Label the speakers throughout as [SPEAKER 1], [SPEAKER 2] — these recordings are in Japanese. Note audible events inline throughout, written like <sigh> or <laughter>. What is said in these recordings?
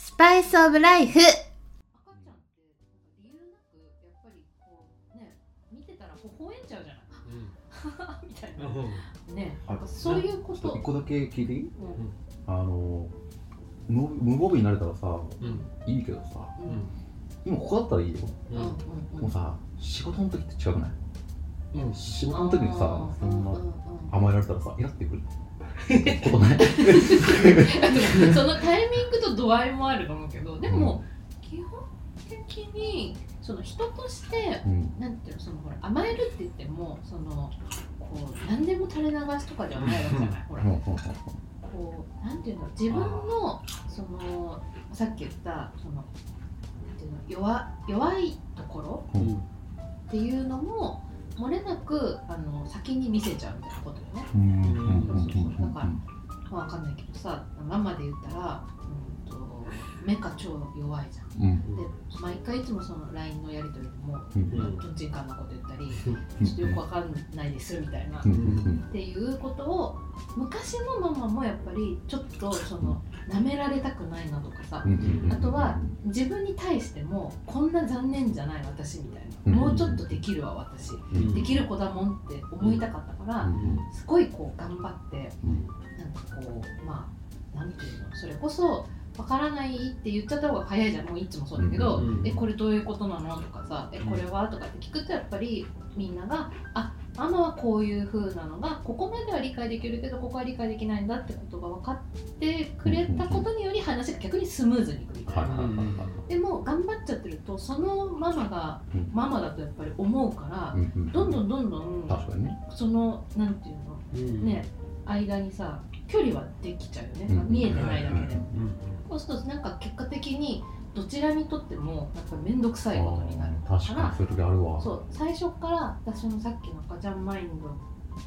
[SPEAKER 1] スパイスオブライフ。
[SPEAKER 2] 赤ちゃんって理由なくやっぱりこうね見てたら微笑んじゃうじゃない。<laughs> みたいな。ね。
[SPEAKER 3] あ
[SPEAKER 2] そういうこと。
[SPEAKER 3] ちょっと一個だけ聞いていい？
[SPEAKER 2] うん。
[SPEAKER 3] あの無無防備になれたらさ
[SPEAKER 4] うん。
[SPEAKER 3] いいけどさ
[SPEAKER 2] うん。
[SPEAKER 3] 今ここだったらいいよ。
[SPEAKER 2] うん。うん。うん。
[SPEAKER 3] もうさ仕事の時って違くない？仕事の時にさそんな
[SPEAKER 2] うんうんうん。
[SPEAKER 3] 甘えられたらさイラってくる。<laughs> ことない？<laughs>
[SPEAKER 2] その度合いもあると思うけどでも、基本的にその人として
[SPEAKER 3] うん。
[SPEAKER 2] なんていうのそのほら甘えるって言ってもそのこう何でも垂れ流しとかではないわけじゃない。ほらこうなんていうの自分のそのさっき言ったそのなんていうの弱弱いところ
[SPEAKER 3] うん
[SPEAKER 2] っていうのも漏れなくあの先に見せちゃうみたいなことよね。まあ、わかんないけどさママで言ったら、うん、と目が超弱いじゃん。
[SPEAKER 3] うん。
[SPEAKER 2] で毎回いつもその LINE のやり取りでも
[SPEAKER 3] うん。
[SPEAKER 2] とんちんかんなこと言ったりちょっとよくわかんないですみたいな。
[SPEAKER 3] うん。
[SPEAKER 2] っ
[SPEAKER 3] うん
[SPEAKER 2] ていうことを昔のママもやっぱりちょっとその舐められたくないなとかさ
[SPEAKER 3] うん。うん。
[SPEAKER 2] あとは自分に対してもこんな残念じゃない私みたい
[SPEAKER 3] うん。
[SPEAKER 2] なもうちょっとできるわ私
[SPEAKER 3] うん。
[SPEAKER 2] できる子だもんって思いたかったから
[SPEAKER 3] うん。
[SPEAKER 2] すごいこう頑張ってまあなんていうのそれこそわからないって言っちゃった方が早いじゃん。もういつもそうだけど、
[SPEAKER 4] うん
[SPEAKER 2] えこれどういうことなのとかさえこれはとかって聞くとやっぱりみんながあママはこういう風なのがここまでは理解できるけどここは理解できないんだってことが分かってくれたことにより話が逆にスムーズにいくみたいな。
[SPEAKER 3] はいはいはいはい。
[SPEAKER 2] でも頑張っちゃってるとそのママが
[SPEAKER 3] うん。
[SPEAKER 2] ママだとやっぱり思うから
[SPEAKER 3] うんうん
[SPEAKER 2] どんどんどんどん
[SPEAKER 3] ね。
[SPEAKER 2] そのなんていうのね間にさ距離はできちゃうよね、見えてないだけで、
[SPEAKER 3] うん。
[SPEAKER 2] そうするとなんか結果的にどちらにとってもやっぱり面倒くさいことになる
[SPEAKER 3] あー確かにそういう時あるわ。
[SPEAKER 2] そう最初から私のさっきの赤ちゃんマインド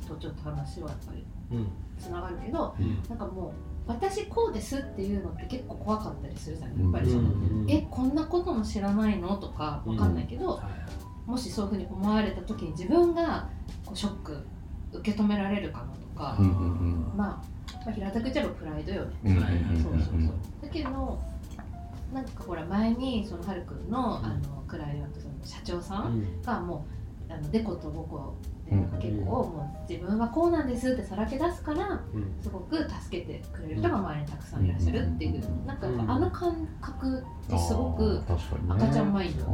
[SPEAKER 2] とちょっと話はやっぱりつながるけど
[SPEAKER 3] うん。
[SPEAKER 2] なんかもう私こうですっていうのって結構怖かったりするじゃん。やっぱりその、
[SPEAKER 4] うん。
[SPEAKER 2] えこんなことも知らないの？とかわかんないけど、もしそういうふうに思われた時に自分がこうショック受け止められるかなとか、
[SPEAKER 3] うんうんうん。
[SPEAKER 2] まあ、まあ、平たく言っちゃえばプライドよね、
[SPEAKER 3] うんうんうん
[SPEAKER 2] そうそうそう。だけどなんかほら前にそのはるくん。のあのクライアントさんの社長さんがもうあのデコとボコで結構もう自分はこうなんですってさらけ出すからすごく助けてくれる人が周りにたくさんいらっしゃるっていう
[SPEAKER 3] うん
[SPEAKER 2] なんかあの感覚ってすごく赤ちゃん。マインド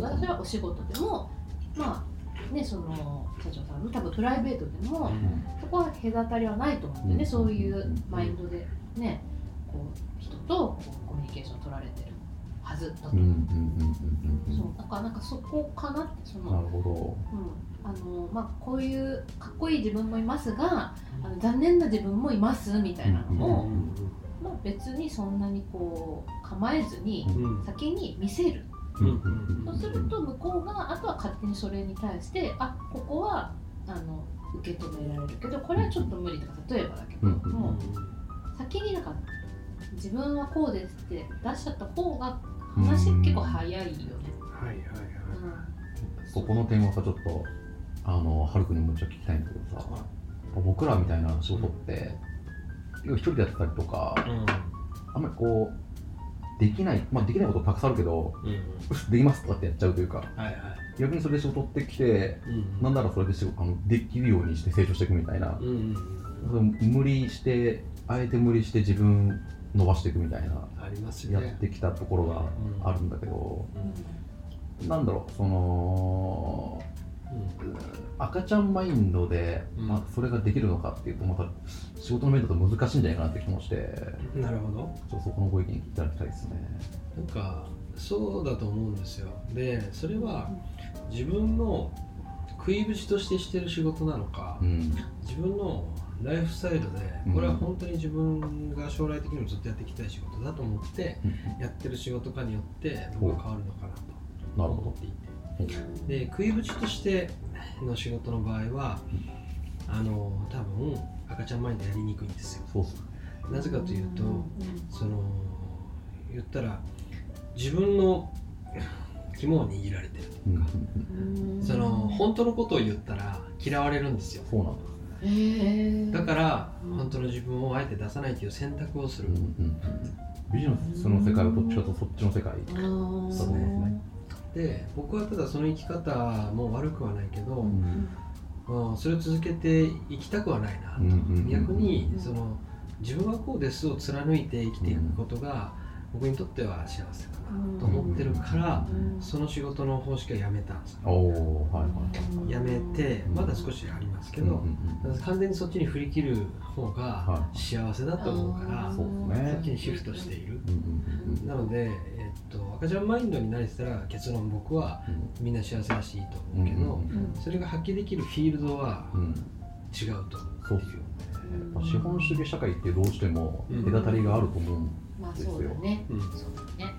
[SPEAKER 2] 私はお仕事でもまあねその社長さんの多分プライベートでもそこは隔たりはないと思うんでね、
[SPEAKER 3] うん。
[SPEAKER 2] そういうマインドでねこう人とこうコミュニケーション取られてるはずだと。
[SPEAKER 3] うんうん
[SPEAKER 2] 思う、
[SPEAKER 3] うんうん。
[SPEAKER 2] そうだからなんかそこかなってそ
[SPEAKER 3] うん
[SPEAKER 2] の
[SPEAKER 3] なるほ
[SPEAKER 2] うん。あのまあ、こういうかっこいい自分もいますがあの残念な自分もいますみたいなのを、まあ、別にそんなにこう構えずに先に見せる
[SPEAKER 3] どうんうん。
[SPEAKER 2] そうすると向こうがあとは勝手にそれに対してあここはあの受け止められるけどこれはちょっと無理とか例えばだけど、
[SPEAKER 3] うんうん
[SPEAKER 2] もう先になんか自分はこうですって出しちゃった方が話結構早いよね。
[SPEAKER 4] はいはいはい。
[SPEAKER 3] そこの点はさちょっとあのはるくんにもうちょっと聞きたいんだけどさ僕らみたいな仕事って要は一人でやってたりとかあんまりこうできないまあできないことたくさんあるけど
[SPEAKER 4] うん
[SPEAKER 3] よしできますとかってやっちゃうというか
[SPEAKER 4] はいはい。
[SPEAKER 3] 逆にそれで仕事ってきて
[SPEAKER 4] うん
[SPEAKER 3] なんならそれで仕事あのできるようにして成長していくみたいな。
[SPEAKER 4] うんうん
[SPEAKER 3] 無理してあえて無理して自分伸ばしていくみたいな
[SPEAKER 4] あります
[SPEAKER 3] やってきたところがあるんだけど、なんだろうその赤ちゃんマインドで、
[SPEAKER 4] うん。
[SPEAKER 3] まあ、それができるのかっていうとまた仕事の面だと難しいんじゃないかなって気もして。
[SPEAKER 4] なるほど。
[SPEAKER 3] ちょっとそこのご意見いただきたいですね。
[SPEAKER 4] なんかそうだと思うんですよ。でそれは自分の食いぶちとしてしてる仕事なのか
[SPEAKER 3] うん。
[SPEAKER 4] 自分のライフスタイルでこれは本当に自分が将来的にもずっとやっていきたい仕事だと思ってやってる仕事かによって僕は変わるのかなと
[SPEAKER 3] なるほど。
[SPEAKER 4] 思っていてで食いぶちとしての仕事の場合はあの多分赤ちゃんマインドやりにくいんですよ。なぜかというとその言ったら自分の肝を握られてる
[SPEAKER 3] うんうんうん。
[SPEAKER 4] その本当のことを言ったら嫌われるんですよ。
[SPEAKER 3] そうなんだ。
[SPEAKER 4] から
[SPEAKER 2] うん
[SPEAKER 4] 本当の自分をあえて出さないという選択をする。
[SPEAKER 3] ビジネスの世界はどっちかとそっちの世界だと思いますね
[SPEAKER 4] で僕はただその生き方も悪くはないけど、うん。それを続けていきたくはないなと、逆にその自分はこうですを貫いて生きていくことが、僕にとっては幸せだなと思ってるから、その仕事の方式はやめたんですよ、はいはい、やめてまだ少しありますけど、完全にそっちに振り切る方が幸せだと思うから、そっちにシフトしている、なので、えっと、赤ちゃんマインドになれてたら結論僕はみんな幸せだしいいと思うけど、それが発揮できるフィールドは違うと思うっていう。
[SPEAKER 3] 資本主義社会ってどうしても隔たりがあると思うんですよ。まあ、そうだね。うん、そうだね。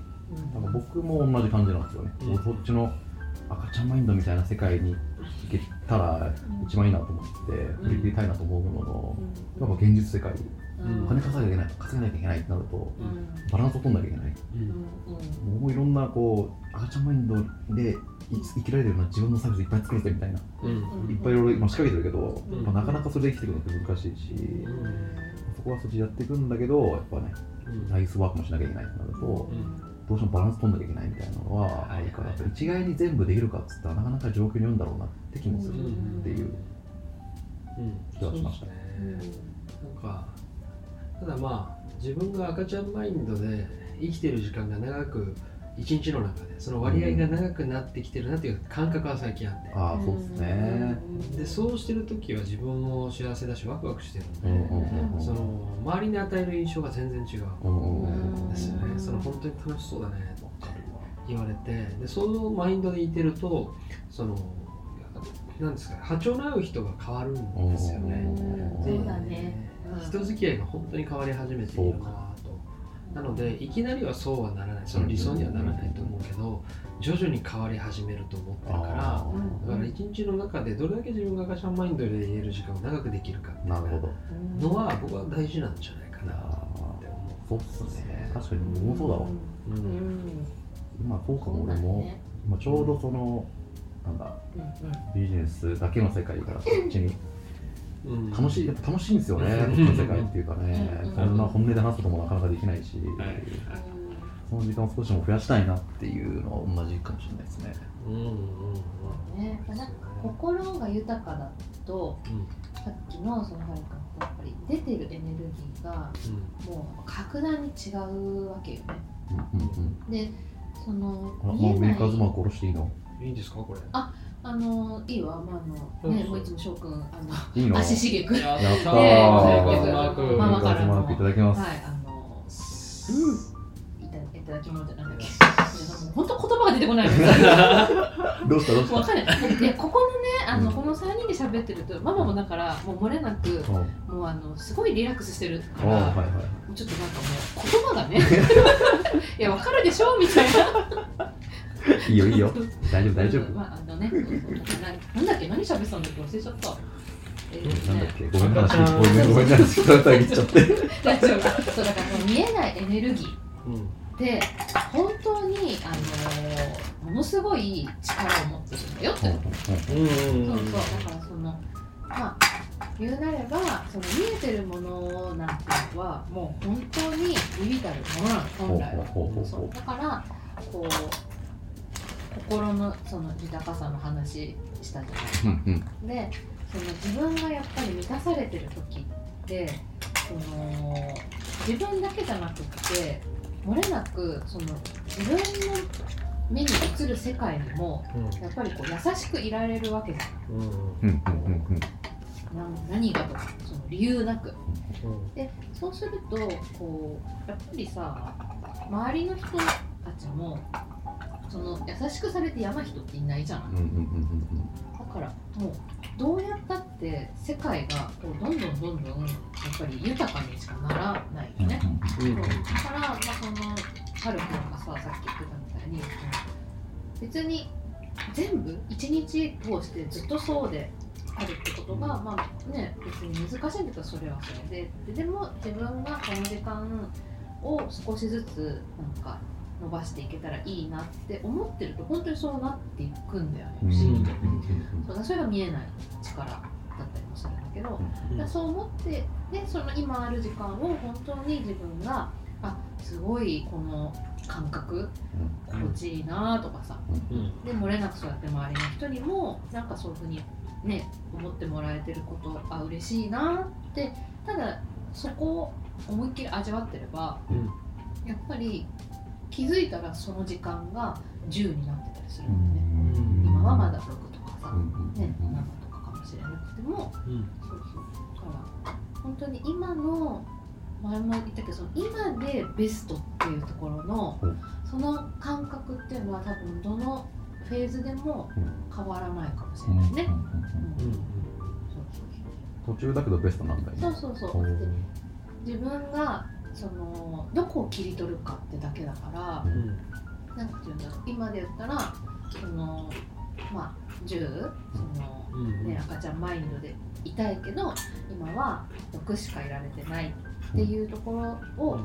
[SPEAKER 3] なんか僕も同じ感じなんですよね。うん、そっちの赤ちゃんマインドみたいな世界に行けたら一番いいなと思って振り切りたいなと思うものの、やっぱ現実世界、お金稼いな稼げなきゃいけないってなると、バランスを取んなきゃいけない、もういろんなこう赤ちゃんマインドで生きられるような自分のサービスいっぱい作るぜみたいな、いっぱいいろいろ今仕掛けてるけど、まあ、なかなかそれで生きていくのって難しいし、そこはそっちやっていくんだけどやっぱね、ナイスワークもしなきゃいけないってなると、どうしてもバランス取んなきゃいけないみたいなのはあるから、一概に全部できるかっつったらなかなか状況によるんだろうなって気もするっていう気はしましたね。
[SPEAKER 4] なんかただまあ自分が赤ちゃんマインドで生きてる時間が長く一日の中でその割合が長くなってきてるなっていう感覚は最近あって、
[SPEAKER 3] うん、ああそうですね。
[SPEAKER 4] でそうしてる時は自分も幸せだしワクワクしてるので、その周りに与える印象が全然違う。んですよね、その本当に楽しそうだねと言われてでそのマインドでいてるとそのなんですか波長の合う人が変わるんですよね。
[SPEAKER 2] そうだね、
[SPEAKER 4] 人付き合いが本当に変わり始めているななのでいきなりはそうはならない。その理想にはならないと思うけど徐々に変わり始めると思ってるからだから一日の中でどれだけ自分が赤ちゃんマインドで言える時間を長くできるかっていうのは僕は大事なんじゃないかなって
[SPEAKER 3] 思う。そうっすね。確かに僕もそうだわ、うん、今そうかも俺も、今ちょうどそのなんだ、ビジネスだけの世界からそっちに楽しいやっぱ楽しいんですよね、この世界っていうかね、そん。な本音で話すこともなかなかできないし、その時間を少しでも増やしたいなっていうのは同じかもしれないですね。
[SPEAKER 2] ねなんか心が豊かだと、さっきのそのはるかやっぱり出てるエネルギーがもう格段に違うわけよね。でその
[SPEAKER 3] 見えない。もうメーカーズマーク下ろしていいの？
[SPEAKER 4] いいですかこれ。
[SPEAKER 2] ああのいいわ、まあ、あのね、もういつも翔くん、あの、いいの？足しげく。や
[SPEAKER 3] ったー。
[SPEAKER 2] ママから
[SPEAKER 3] の。いただきます。
[SPEAKER 2] はい、あの、いたいただき物じゃなんだっけ。本当言葉が出てこない。<laughs>
[SPEAKER 3] どうした？どうした？
[SPEAKER 2] わかんない。で、ここのね、あの、この三人で喋ってると、ママもだから、もう漏れなく、もうあの、すごいリラックスしてるから。ちょっとなんかもう、言葉がね。<laughs> いや、わかるでしょ？みたいな。
[SPEAKER 3] いいよいいよ。大丈夫大丈夫、
[SPEAKER 2] まああのねなんだっけ何喋ってたんだっけ忘れちゃった。
[SPEAKER 3] えー、なんだっけごめんなさい。ごめんごめんなさい。言っちゃって
[SPEAKER 2] 大丈夫。そうだからその見えないエネルギーって本当にあのものすごい力を持ってるんだよって、うんそうそうだからそのまあ言うなればその見えてるものなんていうのはもう本当にビビたるものなの本来は。そうだからこう心のその豊かさの話したじゃないですか。うんうん、でその自分がやっぱり満たされてる時ってその自分だけじゃなくって漏れなくその自分の目に映る世界にも、やっぱりこう優しくいられるわけじゃない。何がとかその理由なく。でそうするとこうやっぱりさ周りの人たちもその優しくされて嫌な人っていないじゃん,、だからもうどうやったって世界がこうどんどんどんどんやっぱり豊かにしかならないよね、うん、だから、まあ、そのハルくんがささっき言ってたみたいに別に全部一日通してずっとそうであるってことが、まあね、別に難しいんだったらそれはそれで。ででも自分がこの時間を少しずつなんか伸ばしていけたらいいなって思ってると本当にそうなっていくんだよね。不思議と、そうそれが見えない力だったりもするんだけど、うん、そう思ってでその今ある時間を本当に自分があすごいこの感覚心地いいなとかさ、で漏れなくそうやって周りの人にもなんかそういうふうにね思ってもらえてることあ嬉しいなってただそこを思いっきり味わってれば、やっぱり気づいたらその時間が10になってたりするんでね、今はまだ6とかさ、ね、7とかかもしれなくても、そうそう。だから本当に今の前も言ったけどその今でベストっていうところの、その感覚っていうのは多分どのフェーズでも変わらないかもしれないね。
[SPEAKER 3] 途中だけどベストなんだよね。
[SPEAKER 2] そうそうそう。自分がそのどこを切り取るかってだけだから、うん、なんていうんだろう。今で言ったらそのまあ10その、ね、赤ちゃんマインドでいたいけど今は6しかいられてないっていうところを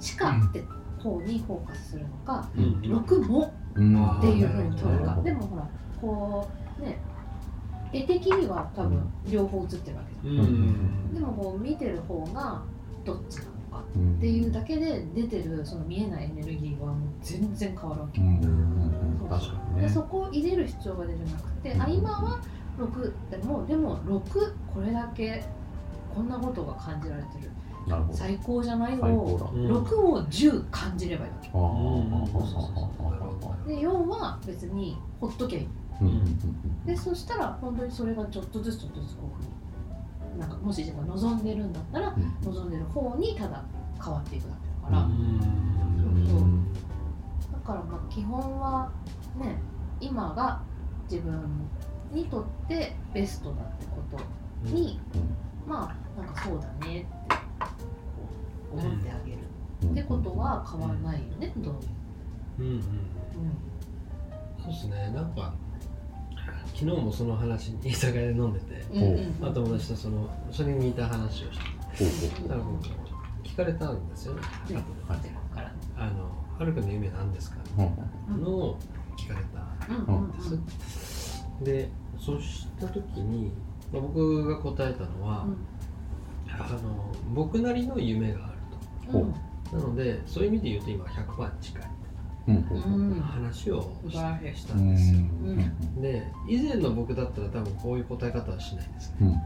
[SPEAKER 2] しかって方にフォーカスするのか、うん、6もっていうふうに取るか、でもほらこうね絵的には多分両方映ってるわけじゃん、うん、でもこう見てる方がどっちなの？かっていうだけで出てるその見えないエネルギーはもう全然変わるわけ、でそこを入れる必要が出てなくて、あ今は6でもでも6これだけこんなことが感じられてる。最高じゃないを6を10感じればいいわけ、で4は別にほっときゃいい、でそしたら本当にそれがちょっとずつちょっとずつこうなんかもし自分が望んでるんだったら、望んでる方にただ変わっていくだけだから、そう。だからまあ基本はね今が自分にとってベストだってことに、まあなんかそうだねって思ってあげる、ってことは変わらないよね、どうう。んうんうん、
[SPEAKER 4] そうですね。なんか昨日もその話に居 <laughs> 酒屋で飲んでて、うんまあ、友達とそのそれに似た話をして、だから聞かれたんですよね、後で、はい、あの「はるくんの夢なんですか?」のを聞かれたんです、でそうした時に、まあ、僕が答えたのは、あの僕なりの夢があると、なのでそういう意味で言うと今100%近い。話をしたんですよ、で以前の僕だったら多分こういう答え方はしないですね、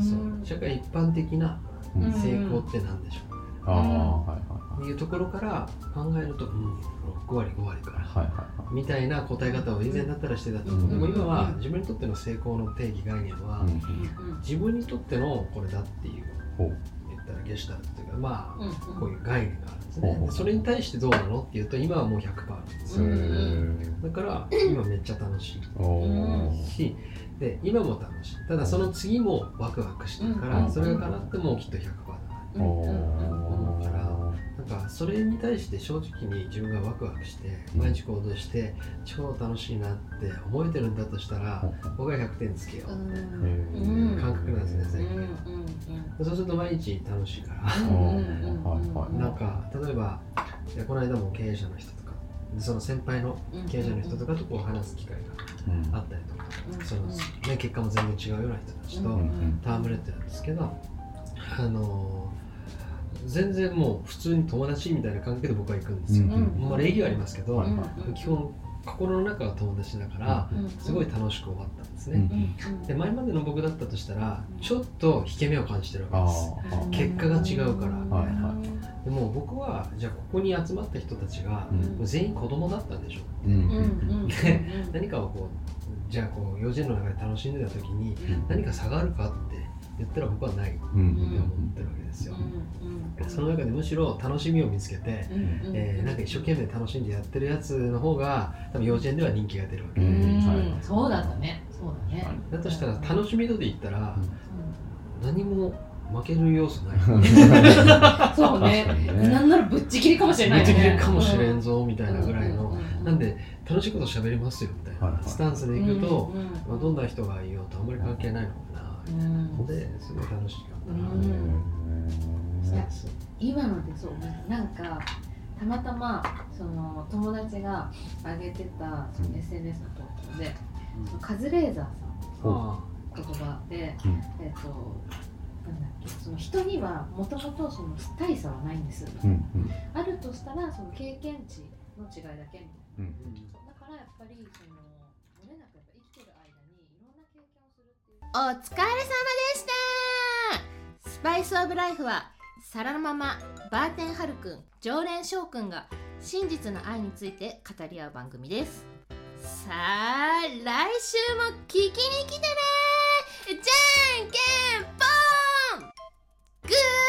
[SPEAKER 4] そう。社会一般的な成功って何でしょう、あはいはい、い。うところから考えると、うん、6割5割から、はいはい、みたいな答え方を以前だったらしてたと思う、でも今は自分にとっての成功の定義概念は、自分にとってのこれだっていうったらゲシュタルトというかまあ、こういう概念があるんですね、それに対してどうなの？っていうと今はもう100%なんですよ、だから今めっちゃ楽しい。しで今も楽しい。ただその次もワクワクしてるから、それが叶ってもきっと100%だな思うからなんかそれに対して正直に自分がワクワクして毎日行動して超楽しいなって思えてるんだとしたら僕は100点つけよう。っていう感覚なんですね最近。そうすると毎日楽しいから。なんか例えばこの間も経営者の人とかその先輩の経営者の人とかとこう話す機会があったりとか、そのね、結果も全然違うような人たちと戯れてるんですけどあの全然もう普通に友達みたいな関係で僕は行くんですよ、まあ礼儀はありますけど、基本心の中が友達だからすごい楽しく終わったんですね、で前までの僕だったとしたらちょっと引け目を感じてるわけです。結果が違うから。みたい。な、でも僕はじゃあここに集まった人たちが全員子供だったんでしょ。う、で <laughs> 何かをこうじゃあこう幼稚園の中で楽しんでた時に何か差があるかって言ったら僕はないって思ってるわけですよ、その中でむしろ楽しみを見つけて、えー、なんか一生懸命楽しんでやってるやつの方が多分幼稚園では人気が出るわけ。で、
[SPEAKER 2] そうだったね。そうだね。
[SPEAKER 4] だとしたら楽しみ度で言ったら、何も負ける要素ない。<laughs>
[SPEAKER 2] そうね。なんならぶっちぎりかもしれない、
[SPEAKER 4] ぶっちぎりかもしれんぞみたいなぐらいの、なんで楽しいこと喋りますよみたいな。スタンスでいくと、まあ、どんな人がいようとあんまり関係ないのかな、ですごい楽しかったな、
[SPEAKER 2] 今のでそうなんかたまたまその友達が上げてたその SNS の投稿で、カズレーザーさんの言葉で、えっとなんだっけその人にはもともとその大差はないんです、うんうん、あるとしたらその経験値の違いだけみたいな、うん、だからやっぱりそのお疲れ様でした。スパイスオブライフは皿のママバーテンハルくん常連翔くんが真実の愛について語り合う番組です。さあ来週も聞きに来てね。じゃんけんぽん。グー